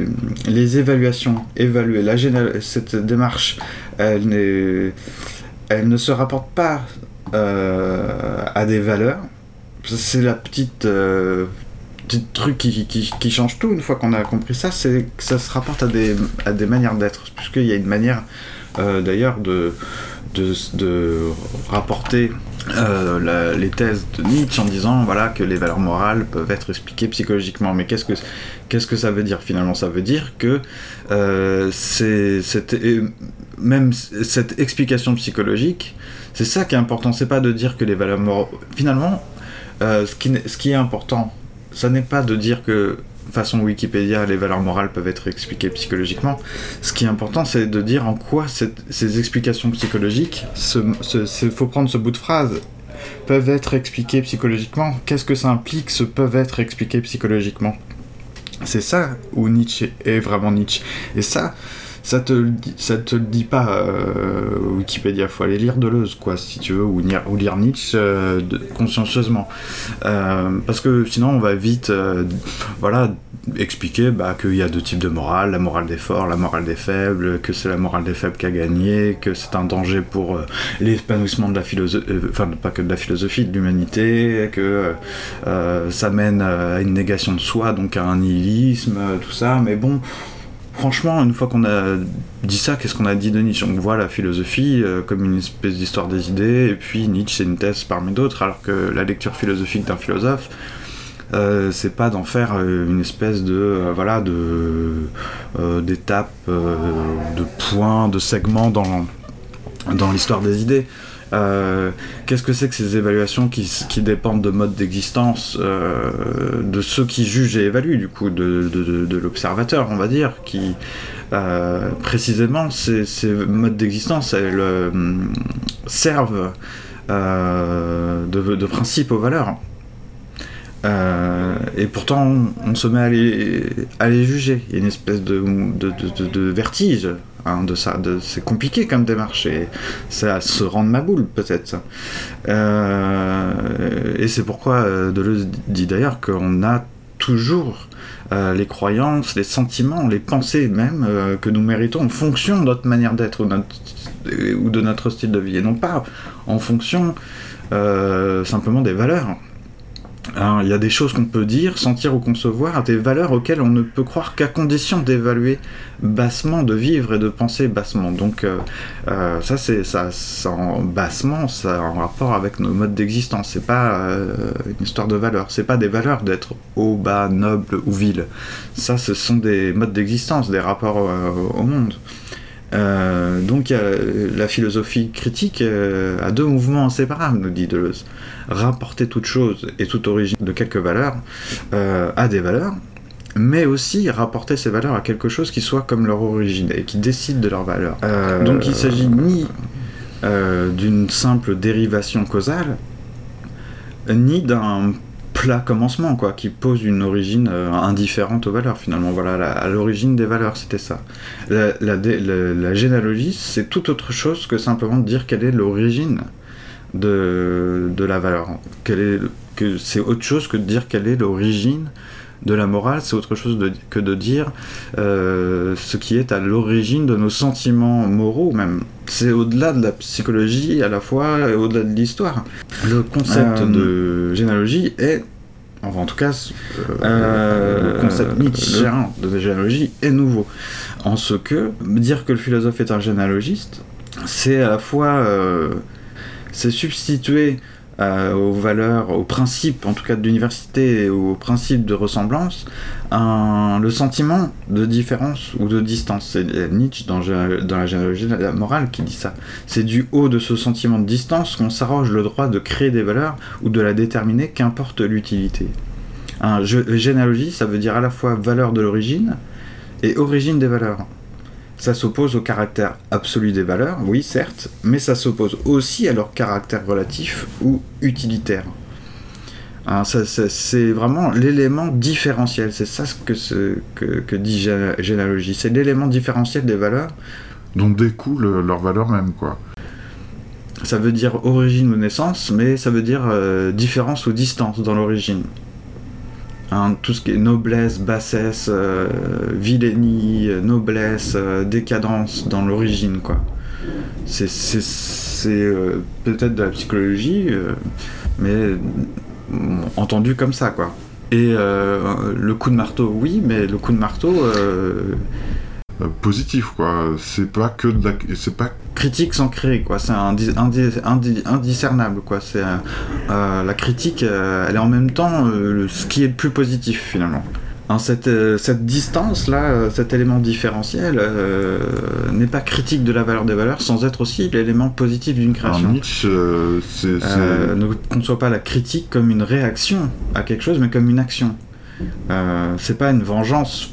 les évaluations, évaluer la cette démarche, elle, elle ne se rapporte pas euh, à des valeurs. C'est la petite petit truc qui, change tout une fois qu'on a compris ça, c'est que ça se rapporte à des, à des manières d'être. Puisqu'il y a une manière euh, d'ailleurs de, de, rapporter euh, les thèses de Nietzsche en disant voilà que les valeurs morales peuvent être expliquées psychologiquement. Mais qu'est-ce que que ça veut dire finalement? Ça veut dire que euh, c'est même cette explication psychologique, c'est ça qui est important. C'est pas de dire que les valeurs morales finalement euh, ce, qui, ce qui est important, ça n'est pas de dire que façon Wikipédia, les valeurs morales peuvent être expliquées psychologiquement. Ce qui est important, c'est de dire en quoi ces explications psychologiques, il faut prendre ce bout de phrase, peuvent être expliquées psychologiquement. Qu'est-ce que ça implique, ce peuvent être expliquées psychologiquement? C'est ça où Nietzsche est vraiment Nietzsche. Et ça, ça te ça te le dit pas euh, Wikipédia. Faut aller lire Deleuze, quoi, si tu veux, ou lire, ou lire Nietzsche euh, consciencieusement. Euh, parce que sinon, on va vite, euh, voilà, expliquer bah, qu'il y a deux types de morale, la morale des forts, la morale des faibles, que c'est la morale des faibles qui a gagné, que c'est un danger pour l'épanouissement de la philosophie, enfin pas que de la philosophie, de l'humanité, que ça mène à une négation de soi, donc à un nihilisme, tout ça. Mais bon, franchement, une fois qu'on a dit ça, qu'est-ce qu'on a dit de Nietzsche On voit la philosophie euh, comme une espèce d'histoire des idées, et puis Nietzsche c'est une thèse parmi d'autres, alors que la lecture philosophique d'un philosophe, euh, c'est pas d'en faire euh, une espèce de voilà d'étape, de points, de segments dans dans l'histoire des idées. Euh, Qu'est-ce que c'est que ces évaluations qui, dépendent de modes d'existence euh, de ceux qui jugent et évaluent, du coup, de, de- l'observateur, on va dire, qui euh, précisément ces, modes d'existence, elles servent de, de principe aux valeurs. Euh, et pourtant, on, se met à les, juger. Il y a une espèce de, vertige hein, de ça. C'est compliqué comme démarche et ça se rend ma boule, peut-être. Euh, et c'est pourquoi euh, Deleuze dit d'ailleurs qu'on a toujours les croyances, les sentiments, les pensées même que nous méritons en fonction de notre manière d'être ou, de notre style de vie, et non pas en fonction simplement des valeurs. Hein, Il y a des choses qu'on peut dire, sentir ou concevoir, des valeurs auxquelles on ne peut croire qu'à condition d'évaluer bassement, de vivre et de penser bassement. Donc euh, euh, ça, c'est ça, en bassement, ça en rapport avec nos modes d'existence. C'est pas euh, une histoire de valeurs. C'est pas des valeurs d'être haut, bas, noble ou vil. Ça, ce sont des modes d'existence, des rapports au monde. Euh, donc la philosophie critique euh, a deux mouvements inséparables, nous dit Deleuze. Rapporter toute chose et toute origine de quelques valeurs euh, à des valeurs, mais aussi rapporter ces valeurs à quelque chose qui soit comme leur origine et qui décide de leur valeur. Euh, donc il s'agit ni euh, d'une simple dérivation causale, ni d'un plat commencement quoi, qui pose une origine euh, indifférente aux valeurs finalement. Voilà, à l'origine des valeurs, c'était ça. La, généalogie, c'est tout autre chose que simplement dire quelle est l'origine de, de la valeur. Quelle est, que c'est autre chose que de dire quelle est l'origine de la morale, c'est autre chose de- que de dire euh, ce qui est à l'origine de nos sentiments moraux même. C'est au-delà de la psychologie à la fois et au-delà de l'histoire. Le concept Euh, de généalogie est, enfin en tout cas, euh, le concept nietzschéen de généalogie est nouveau. En ce que dire que le philosophe est un généalogiste, c'est à la fois euh, c'est substituer euh, aux valeurs, aux principes, en tout cas et aux principes de ressemblance, le sentiment de différence ou de distance. C'est Nietzsche dans, la généalogie de la morale qui dit ça. C'est du haut de ce sentiment de distance qu'on s'arroge le droit de créer des valeurs ou de la déterminer, qu'importe l'utilité. Généalogie, ça veut dire à la fois valeur de l'origine et origine des valeurs. Ça s'oppose au caractère absolu des valeurs, oui certes, mais ça s'oppose aussi à leur caractère relatif ou utilitaire. Hein, c'est vraiment l'élément différentiel, c'est ça que, dit gé- généalogie, c'est l'élément différentiel des valeurs. Dont découle leur valeur même. Ça veut dire origine ou naissance, mais ça veut dire euh, différence ou distance dans l'origine. Hein, tout ce qui est noblesse, bassesse, euh, vilainie, euh, noblesse, euh, décadence dans l'origine, quoi. C'est, euh, peut-être de la psychologie, mais euh, entendu comme ça, quoi. Et le coup de marteau, oui, mais le coup de marteau, positif, quoi. C'est pas que de la... C'est pas... critique sans créer quoi c'est indi- indi- indi- indiscernable quoi c'est euh, euh, la critique euh, elle est en même temps euh, le- ce qui est le plus positif finalement Hein, cette, euh, cette distance là cet élément différentiel euh, n'est pas critique de la valeur des valeurs sans être aussi l'élément positif d'une Alors, création Nietzsche, euh, euh, ne conçoit pas la critique comme une réaction à quelque chose, mais comme une action. Euh, c'est pas une vengeance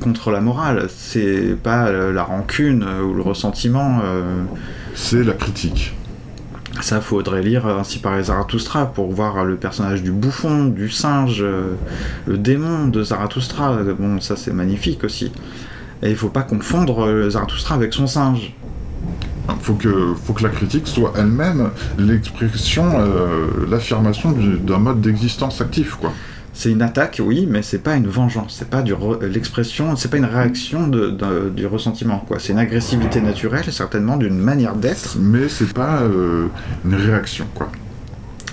contre la morale, c'est pas euh, la rancune euh, ou le ressentiment. euh, c'est la critique. ça, faudrait lire Ainsi par les Zarathustra pour voir le personnage du bouffon, du singe, euh, le démon de Zarathustra. Bon, ça c'est magnifique aussi. Et il faut pas confondre Zarathustra avec son singe. Faut que, faut que la critique soit elle-même l'expression, euh, l'affirmation du- d'un mode d'existence actif, quoi. C'est une attaque, oui, mais c'est pas une vengeance, c'est pas du re- l'expression, c'est pas une réaction de, de- du ressentiment, quoi. C'est une agressivité naturelle, certainement d'une manière d'être. Mais c'est pas euh, une réaction, quoi.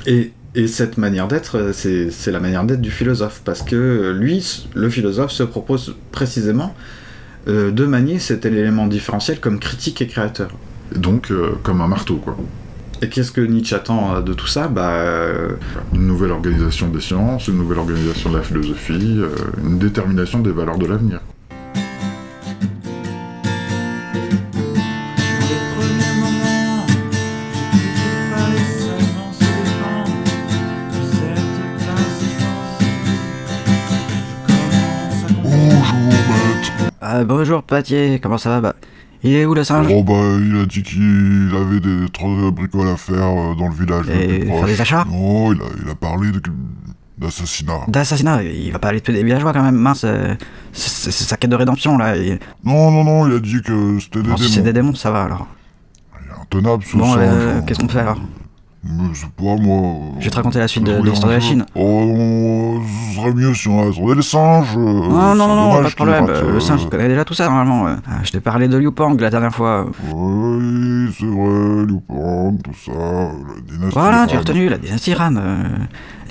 Et, et cette manière d'être, euh, c'est la manière d'être du philosophe, parce que euh, lui, le philosophe, se propose précisément euh, de manier cet élément différentiel comme critique et créateur. Donc, euh, comme un marteau, quoi. Et qu'est-ce que Nietzsche attend euh, de tout ça Bah, euh, Une nouvelle organisation des sciences, une nouvelle organisation de la philosophie, euh, une détermination des valeurs de l'avenir. Bonjour Patier, comment ça va? Bah, Il est où le singe? Oh bah, il a dit qu'il avait des trop de bricoles à faire euh, dans le village Et faire des achats? Non, il a, il a parlé de- d'assassinat. D'assassinat, il va pas aller tuer des villageois quand même, mince, euh, c'est sa quête de rédemption là. Non, non, non, il a dit que c'était des Bon, si c'est démons. des démons, ça va alors. Il est intenable, ce Bon, singe, euh, hein. qu'est-ce qu'on fait alors? Je sais pas, moi... Je vais te raconter la suite de, l'histoire de la Chine. Oh, ce serait mieux si on attendait les singes. euh, Non, non, c'est non, non, dommage pas de problème, euh, le singe euh, il connaît déjà tout ça normalement. euh. Ah, Je t'ai parlé de Liu Pang la dernière fois. Oui, c'est vrai, Liu Pang, tout ça, la dynastie. Voilà, tu as retenu la dynastie Han. euh.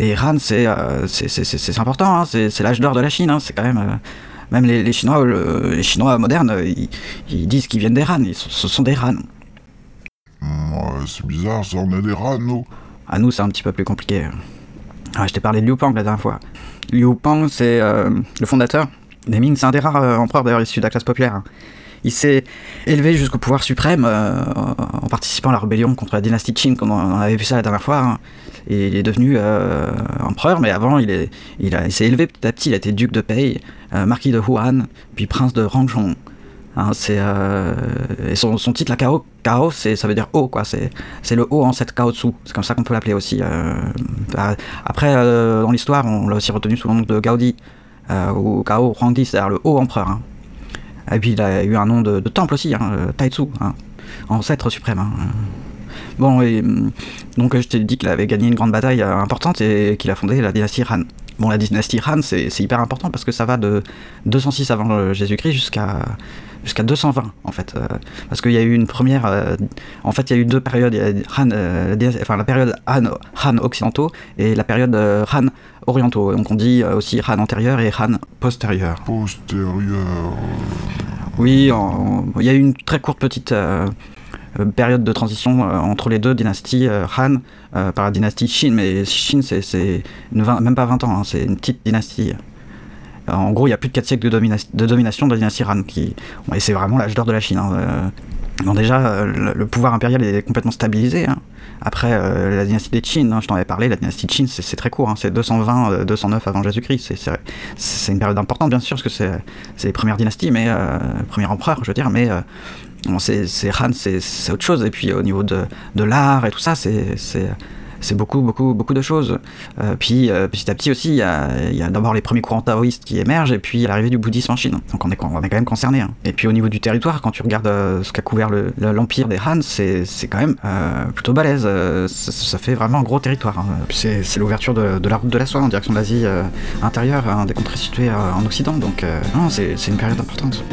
Les Han, c'est euh, c'est- important, hein, c'est l'âge d'or de la Chine. hein, C'est quand même. euh, même les, les Chinois, le- les Chinois modernes, euh, ils, ils disent qu'ils viennent des Han. Ils ce sont des Han. C'est bizarre, ça, on est des rats, nous. À nous, c'est un petit peu plus compliqué. Ah, je t'ai parlé de Liu Pang la dernière fois. Liu Pang, c'est euh, le fondateur des Ming. C'est un des rares euh, empereurs d'ailleurs issus de la classe populaire. hein. Il s'est élevé jusqu'au pouvoir suprême euh, en participant à la rébellion contre la dynastie Qin, comme on avait vu ça la dernière fois. hein. Et il est devenu empereur, mais avant, il est- il a- il s'est élevé petit à petit. Il a été duc de Pei, marquis de Huan, puis prince de Rangchong. Hein, euh, son, titre, la c'est, ça veut dire haut, quoi. C'est, le haut en Kaotsu. C'est comme ça qu'on peut l'appeler aussi. euh. Bah, après, euh, dans l'histoire, on l'a aussi retenu sous le nom de Gaudi, ou Kao Huangdi, c'est-à-dire le haut empereur. hein. Et puis il a eu un nom de, temple aussi, hein, Taitsu, hein, ancêtre suprême. hein. Bon, et donc je t'ai dit qu'il avait gagné une grande bataille importante et qu'il a fondé la dynastie Han. Bon, la dynastie Han, c'est hyper important parce que ça va de 206 avant Jésus-Christ jusqu'à jusqu'à 220 en fait, Euh, parce qu'il y a eu une première, euh, en fait, il y a eu deux périodes, il y a Han, euh, enfin la période Han, Han occidentaux et la période Han orientaux. Donc on dit aussi Han antérieur et Han postérieur. Postérieur. Oui, il y a eu une très courte petite période de transition entre les deux dynasties Han par la dynastie Qin, mais Qin c'est même pas 20 ans, hein, c'est une petite dynastie. Euh, En gros, il y a plus de 4 siècles de, domina- de domination de la dynastie Han, qui, et c'est vraiment l'âge d'or de la Chine. hein, euh. Déjà, euh, le, pouvoir impérial est complètement stabilisé. hein. Après, la dynastie des Qin, hein, je t'en avais parlé, la dynastie Qin, c'est très court, hein, c'est 220, euh, 209 avant Jésus-Christ. C'est- une période importante, bien sûr, parce que c'est les premières dynasties, mais euh, premier empereur, je veux dire, mais bon, c'est Han, c'est autre chose. Et puis au niveau de, de l'art et tout ça, c'est c'est beaucoup, beaucoup, beaucoup de choses. Euh, puis euh, petit à petit aussi, il y a, d'abord les premiers courants taoïstes qui émergent, et puis l'arrivée du bouddhisme en Chine. Donc on est, on est quand même concerné. hein. Et puis au niveau du territoire, quand tu regardes euh, ce qu'a couvert le- le- l'empire des Han, c'est quand même plutôt balèze. Ça, fait vraiment un gros territoire. hein. C'est l'ouverture de, la route de la soie en direction de l'Asie intérieure, hein, des contrées situées en Occident. Donc non, c'est une période importante.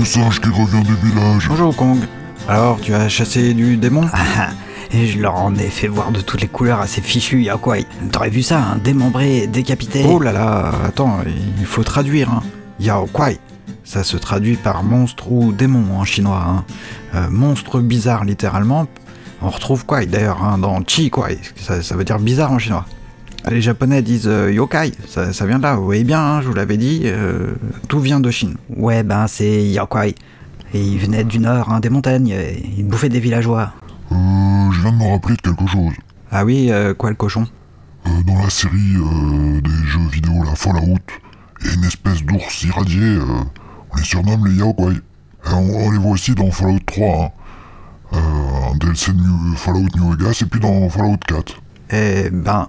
Le singe qui revient du village. Bonjour Kong. Alors, tu as chassé du démon? Ah, et je leur en ai fait voir de toutes les couleurs à ces fichus Yaoquai. T'aurais vu ça, un démembré, décapité? Oh là là, attends, il faut traduire. Hein. Yao Kwai. Ça se traduit par monstre ou démon en chinois. hein. Euh, monstre bizarre littéralement. On retrouve Kwai d'ailleurs hein, dans Chi Kwai. Ça, ça veut dire bizarre en chinois. Les japonais disent euh, yokai, ça, ça vient de là, vous voyez bien, hein, je vous l'avais dit, euh, tout vient de Chine. Ouais, ben c'est Yaoquai. Et il venait du nord, hein, des montagnes, et il bouffait des villageois. Euh, je viens de me rappeler de quelque chose. Ah oui, euh, quoi le cochon? Euh, dans la série euh, des jeux vidéo, la Fallout, il y a une espèce d'ours irradié. euh, on les surnomme les. Et on, on les voit aussi dans Fallout 3. Hein. Euh, un DLC de New- Fallout New Vegas et puis dans Fallout 4. Eh ben,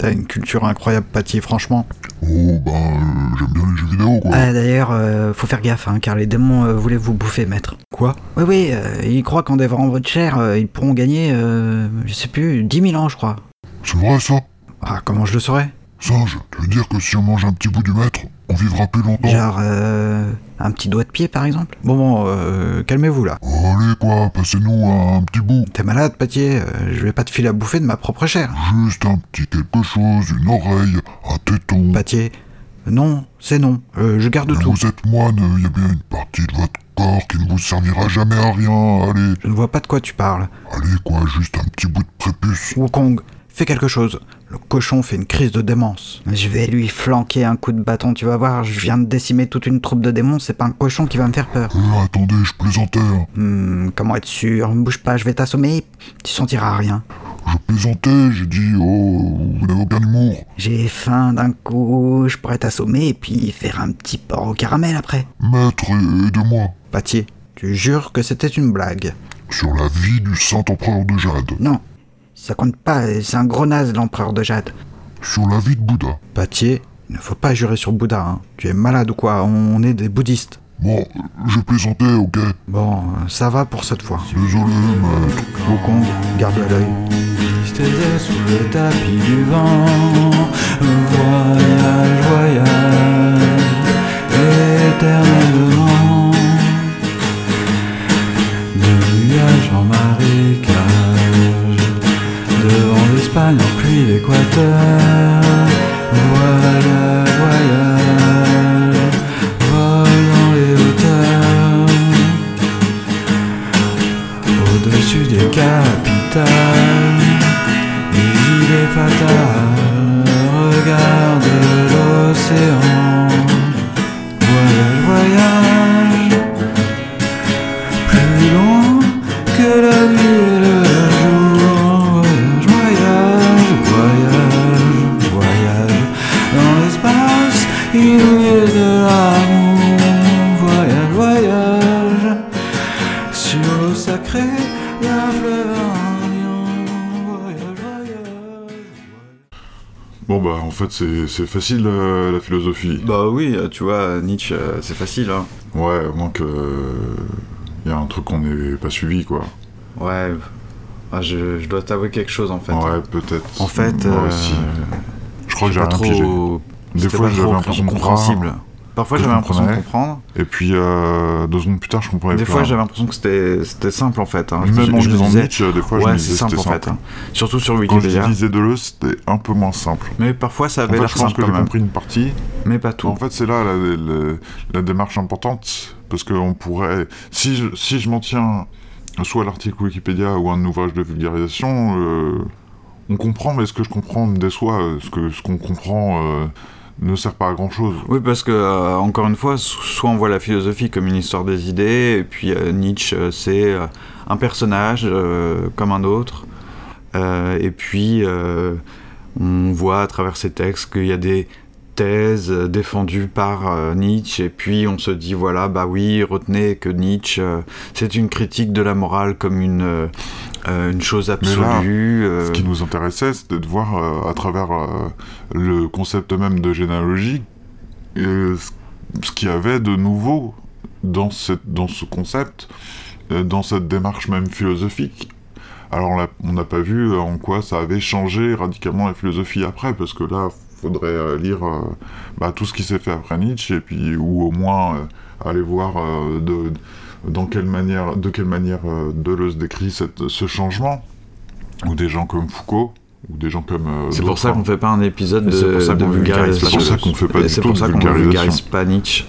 t'as une culture incroyable, Patty, franchement. Oh, ben, euh, j'aime bien les jeux vidéo, quoi. Ah, D'ailleurs, euh, faut faire gaffe, hein, car les démons euh, voulaient vous bouffer, maître. Quoi? Oui, oui, euh, ils croient qu'en dévorant votre chair, euh, ils pourront gagner, euh, je sais plus, 10 000 ans, je crois. C'est vrai, ça? Ah, comment je le saurais? Singe, tu veux dire que si on mange un petit bout du maître, on vivra plus longtemps Genre, euh, un petit doigt de pied, par exemple? Bon, bon, euh, calmez-vous là. Allez, quoi, passez-nous un, un petit bout. T'es malade, Patier euh, Je vais pas te filer à bouffer de ma propre chair. Juste un petit quelque chose, une oreille, un téton. Patier, non, c'est non. Euh, je garde Mais tout. vous êtes moine, il y a bien une partie de votre corps qui ne vous servira jamais à rien. Allez, Je ne vois pas de quoi tu parles. allez, quoi, juste un petit bout de prépuce. Wukong, fais quelque chose. Le cochon fait une crise de démence. Je vais lui flanquer un coup de bâton, tu vas voir, je viens de décimer toute une troupe de démons, c'est pas un cochon qui va me faire peur. Euh, attendez, je plaisantais. hein. Hmm, comment être sûr? Bouge pas, je vais t'assommer, tu sentiras rien. Je plaisantais, j'ai dit, oh, vous n'avez aucun humour. J'ai faim d'un coup, je pourrais t'assommer et puis faire un petit porc au caramel après. Maître, aidez-moi. Pâtier, tu jures que c'était une blague? Sur la vie du saint empereur de Jade. Non, ça compte pas, c'est un gros naze l'empereur de Jade. Sur la vie de Bouddha. Pâtier, il ne faut pas jurer sur Bouddha, hein. Tu es malade ou quoi? On est des bouddhistes. Bon, je plaisantais, ok. Bon, ça va pour cette fois. Désolé, maître. Wukong, garde à l'œil. se taisait sous le tapis du vent. Voyage, voyage, éternellement. L'équateur. Voyage, voyage, vol dans les hauteurs. Au-dessus des capitales, des idées fatales, regarde l'océan. Fait, c'est c'est facile, euh, la philosophie. Bah oui, euh, tu vois, Nietzsche, euh, c'est facile, hein. Ouais, à moins que. Il y a un truc qu'on n'ait pas suivi, quoi. Ouais, ah, je, je dois t'avouer quelque chose en fait. Ouais, peut-être. En fait, Moi euh, aussi. Je crois que j'ai rien pigé. trop. Des fois, j'avais l'impression de compréhensible. comprendre. Parfois, j'avais *clears throat* l'impression de comprendre. Et puis, euh, deux secondes plus tard, je comprenais Des plus fois, rien. j'avais l'impression que c'était c'était simple en fait. hein. Même Je- en je lisant disais, Nietzsche, des fois, je me ouais, disais c'est simple en fait. simple. hein. Surtout sur Quand je Wikipédia. disais Deleuze, c'était un peu moins simple. Mais parfois, ça En avait fait, l'air je pense simple que j'ai même. compris une partie. Mais pas tout. En fait, c'est là la, la- la démarche importante, parce qu'on pourrait, si je, si je m'en tiens soit à l'article Wikipédia ou à un ouvrage de vulgarisation, euh, on comprend, mais ce que je comprends me déçoit, euh, ce que ce qu'on comprend euh, ne sert pas à grand chose. Oui, parce que, euh, encore une fois, so- soit on voit la philosophie comme une histoire des idées, et puis euh, Nietzsche, euh, c'est un personnage comme un autre, et puis on voit à travers ses textes qu'il y a des thèses euh, défendues par euh, Nietzsche, et puis on se dit, voilà, bah oui, retenez que Nietzsche, euh, c'est une critique de la morale comme une, une chose là, absolue. Ce qui nous intéressait, c'était de voir à travers le concept même de généalogie ce- qu'il y avait de nouveau dans, cette, dans ce concept, dans cette démarche même philosophique. Alors on n'a pas vu en quoi ça avait changé radicalement la philosophie après, parce que là, faudrait euh, lire euh, bah, tout ce qui s'est fait après Nietzsche, et puis ou au moins euh, aller voir de, dans quelle manière, de quelle manière Deleuze décrit cette, ce changement ou des gens comme Foucault, ou des gens comme. euh, C'est pour ça hein. qu'on fait pas un épisode de, pour ça de qu'on vulgarise vulgarisation. C'est pour ça qu'on fait pas du C'est pour ça qu'on vulgarise pas Nietzsche.